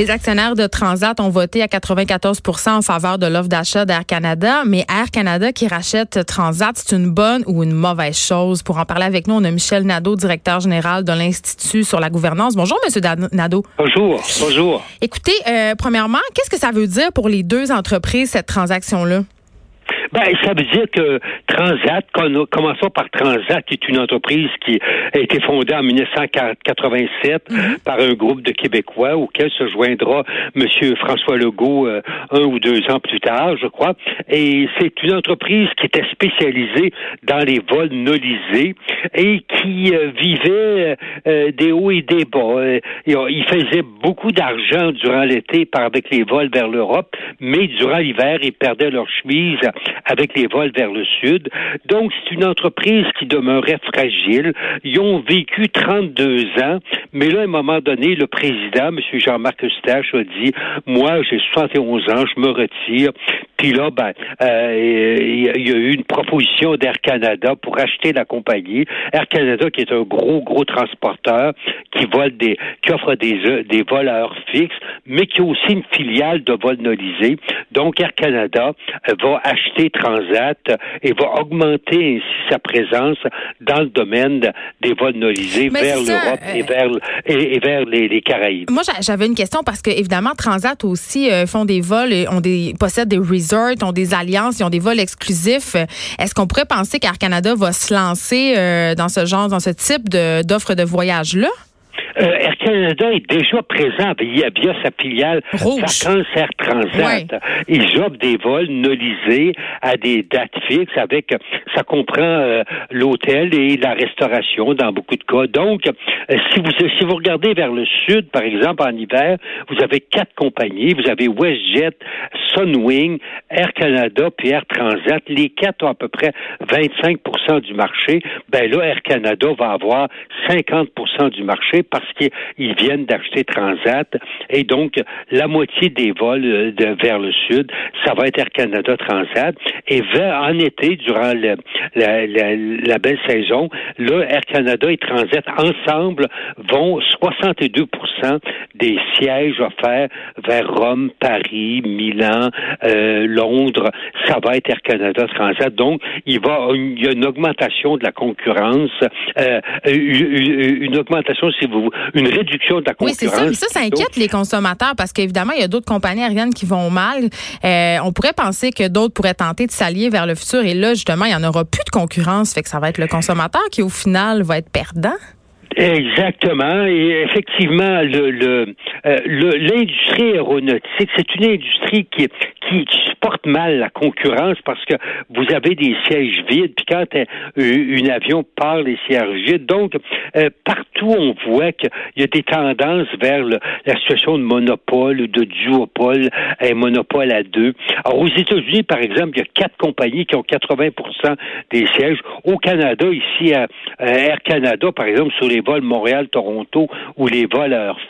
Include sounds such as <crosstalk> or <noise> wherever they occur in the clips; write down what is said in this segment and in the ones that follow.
Les actionnaires de Transat ont voté à 94 en faveur de l'offre d'achat d'Air Canada, mais Air Canada qui rachète Transat, c'est une bonne ou une mauvaise chose? Pour en parler avec nous, on a Michel Nadeau, directeur général de l'Institut sur la gouvernance. Bonjour, Monsieur Nadeau. Bonjour, bonjour. Écoutez, euh, premièrement, qu'est-ce que ça veut dire pour les deux entreprises, cette transaction-là? Ben, ça veut dire que Transat, commençons par Transat, qui est une entreprise qui a été fondée en 1987 mhm. par un groupe de Québécois auquel se joindra M. François Legault euh, un ou deux ans plus tard, je crois. Et c'est une entreprise qui était spécialisée dans les vols nolisés et qui euh, vivait euh, des hauts et des bas. il faisait beaucoup d'argent durant l'été avec les vols vers l'Europe, mais durant l'hiver, ils perdaient leur chemise avec les vols vers le sud. Donc, c'est une entreprise qui demeurait fragile. Ils ont vécu 32 ans, mais là, à un moment donné, le président, M. Jean-Marc Eustache, a dit, moi, j'ai 71 ans, je me retire. Puis là, ben, euh, il y a eu une proposition d'Air Canada pour acheter la compagnie. Air Canada, qui est un gros, gros transporteur, qui vole des, qui offre des, euh, des vols à heure fixe, mais qui a aussi une filiale de vol nolisé. Donc, Air Canada va acheter Transat et va augmenter ainsi sa présence dans le domaine des vols nolisés vers l'Europe et vers, et, vers les, Caraïbes. Moi, j'avais une question parce que, évidemment, Transat aussi font des vols, et ont des, possèdent des resorts ont des alliances, ils ont des vols exclusifs. Est-ce qu'on pourrait penser qu'Air Canada va se lancer euh, dans ce genre, dans ce type d'offre de voyage-là? Euh, Air Canada est déjà présent via, via sa filiale Vacances Air Transat. Ils offrent des vols nolisés à des dates fixes avec, ça comprend euh, l'hôtel et la restauration dans beaucoup de cas. Donc, euh, si vous si vous regardez vers le sud, par exemple, en hiver, vous avez quatre compagnies. Vous avez WestJet, Sunwing, Air Canada puis Air Transat. Les quatre ont à peu près 25% du marché. Ben là, Air Canada va avoir 50% du marché parce qu'ils viennent d'acheter Transat. Et donc la moitié des vols euh, vers le sud, ça va être Air Canada Transat. Et vers, en été, durant la, belle saison, là, Air Canada et Transat ensemble vont 62% des sièges offerts vers Rome, Paris, Milan, euh, Londres, ça va être Air Canada Transat. Donc, il va il y a une augmentation de la concurrence, euh, une augmentation, si vous une réduction de la concurrence. Oui, c'est ça. Mais ça, ça inquiète les consommateurs parce qu'évidemment, il y a d'autres compagnies aériennes qui vont mal. Euh, on pourrait penser que d'autres pourraient tenter de s'allier vers le futur. Et là, justement, il n'y en aura plus de concurrence. Fait que ça va être le consommateur qui, au final, va être perdant. Exactement. Et effectivement, le, le, euh, l'industrie aéronautique, c'est une industrie qui, qui, qui, supporte mal la concurrence parce que vous avez des sièges vides, puis quand un, avion part, les sièges vides. Donc, euh, partout, on voit qu'il y a des tendances vers la situation de monopole ou de duopole, un monopole à deux. Alors, aux États-Unis, par exemple, il y a quatre compagnies qui ont 80% des sièges. Au Canada, ici, à, Air Canada, par exemple, sur les vols Montréal-Toronto ou les vols à heure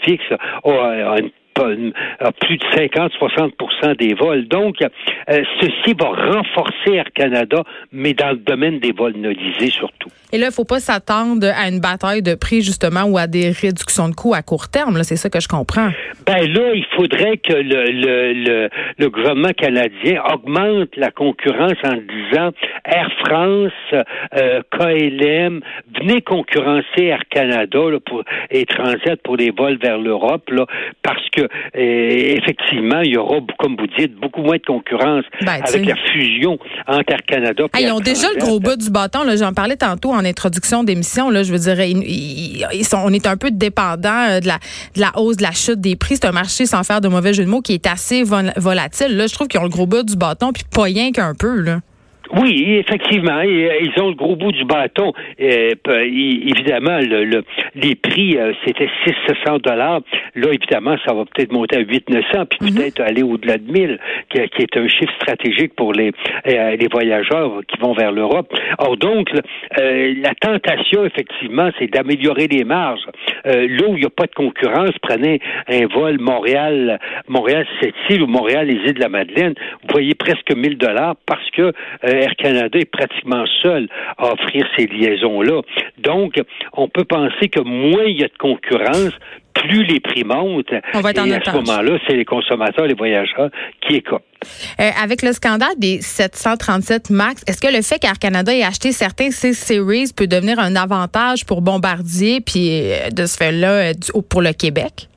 plus de 50-60% des vols. Donc, euh, ceci va renforcer Air Canada, mais dans le domaine des vols nolisés surtout. Et là, il ne faut pas s'attendre à une bataille de prix, justement, ou à des réductions de coûts à court terme. C'est ça que je comprends. Ben là, il faudrait que le, le, le, gouvernement canadien augmente la concurrence en disant Air France, euh, KLM, venez concurrencer Air Canada pour, et Transat pour les vols vers l'Europe, là, parce que effectivement, il y aura, comme vous dites, beaucoup moins de concurrence ben, avec la fusion entre Air Canada et Ils ont déjà le gros bout du bâton. J'en parlais tantôt en introduction d'émission. Je veux dire, ils, sont, on est un peu dépendant euh, de la, de la hausse, de la chute des prix. C'est un marché, sans faire de mauvais jeu de mots, qui est assez volatile. Là, je trouve qu'ils ont le gros bout du bâton, puis pas rien qu'un peu. Là. Oui, effectivement, euh, ils ont le gros bout du bâton. Euh, évidemment, le, les prix, euh, c'était 600 dollars. Là, évidemment, ça va peut-être monter à 8 900, puis mhm. peut-être aller au-delà de 1000, qui, est un chiffre stratégique pour les, les voyageurs qui vont vers l'Europe. Or, donc, la tentation, effectivement, c'est d'améliorer les marges. là où il n'y a pas de concurrence, prenez un vol Montréal, Montréal-Sept-Îles ou Montréal-les îles de la Madeleine, vous voyez presque 1000 dollars parce que Air Canada est pratiquement seul à offrir ces liaisons-là. Donc, on peut penser que moins il y a de concurrence, plus les prix montent. On va être et à ce moment-là, c'est les consommateurs, les voyageurs qui écopent. Euh, avec le scandale des 737 MAX, est-ce que le fait qu'Air Canada ait acheté certains C-Series peut devenir un avantage pour Bombardier, puis euh, de ce fait-là, euh, pour le Québec?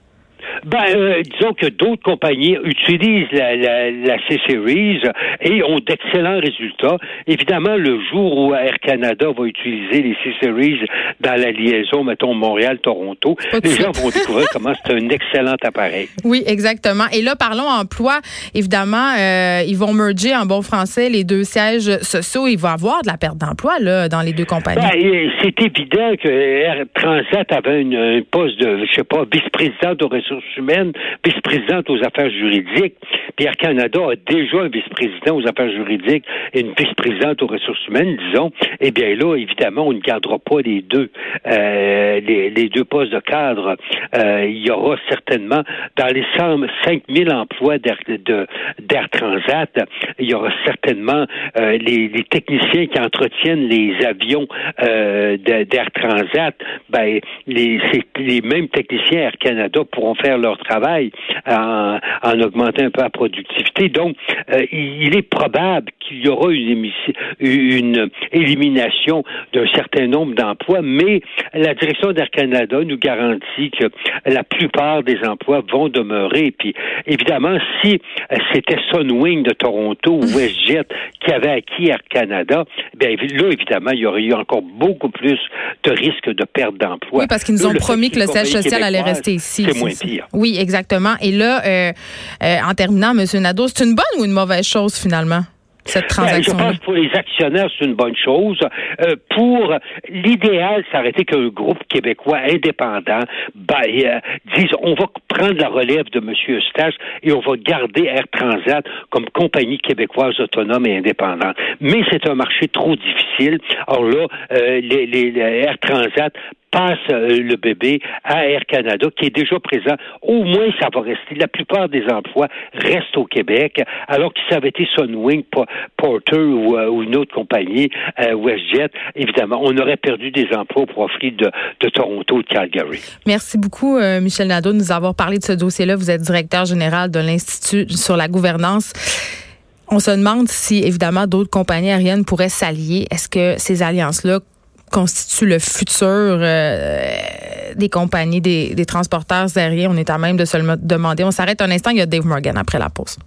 Ben, euh, disons que d'autres compagnies utilisent la, la, la C-Series et ont d'excellents résultats. Évidemment, le jour où Air Canada va utiliser les C-Series dans la liaison, mettons, Montréal-Toronto, les gens vont découvrir comment c'est un excellent appareil. <laughs> Oui, exactement. Et là, parlons emploi. Évidemment, euh, ils vont merger en bon français les deux sièges sociaux. Il va y avoir de la perte d'emploi là dans les deux compagnies. Ben, c'est évident que Air Transat avait une, un poste de, je sais pas, vice-président de ressources humaine, vice-présidente aux affaires juridiques. Pierre Canada a déjà un vice-président aux affaires juridiques et une vice-présidente aux ressources humaines, disons. Eh bien là, évidemment, on ne gardera pas les deux, euh, les, deux postes de cadre. Euh, il y aura certainement, dans les 5 000 emplois d'Air Transat, il y aura certainement euh, les, techniciens qui entretiennent les avions d'Air Transat. Ben, les, les mêmes techniciens Air Canada pourront faire leur travail en, augmentant un peu la productivité. Donc, euh, il est probable qu'il y aura une, une élimination d'un certain nombre d'emplois, mais la direction d'Air Canada nous garantit que la plupart des emplois vont demeurer. Puis, évidemment, si euh, c'était Sunwing de Toronto ou <laughs> WestJet qui avait acquis Air Canada, bien là, évidemment, il y aurait eu encore beaucoup plus de risques de perte d'emploi. Oui, parce qu'ils nous ont promis que le siège social allait rester ici. C'est moins pire. Oui, exactement. Et là, euh, euh, en terminant, M. Nadeau, c'est une bonne ou une mauvaise chose finalement? Cette transaction. Ben, je pense que pour les actionnaires, c'est une bonne chose. Euh, pour l'idéal, ça aurait été qu'un groupe québécois indépendant ben, dise on va prendre la relève de M. Eustache et on va garder Air Transat comme compagnie québécoise autonome et indépendante. Mais c'est un marché trop difficile. Alors là, les, les Air Transat passe euh, le bébé à Air Canada, qui est déjà présent. Au moins, ça va rester. La plupart des emplois restent au Québec, alors que ça avait été Sunwing, Porter ou, euh, ou une autre compagnie, euh, WestJet, évidemment, on aurait perdu des emplois au profit de, de Toronto de Calgary. Merci beaucoup, Michel Nadeau, de nous avoir parlé de ce dossier-là. Vous êtes directeur général de l'Institut sur la gouvernance. On se demande si, évidemment, d'autres compagnies aériennes pourraient s'allier. Est-ce que ces alliances-là constitue le futur euh, des compagnies, des, transporteurs aériens. On est à même de se demander. On s'arrête un instant. Il y a Dave Morgan après la pause.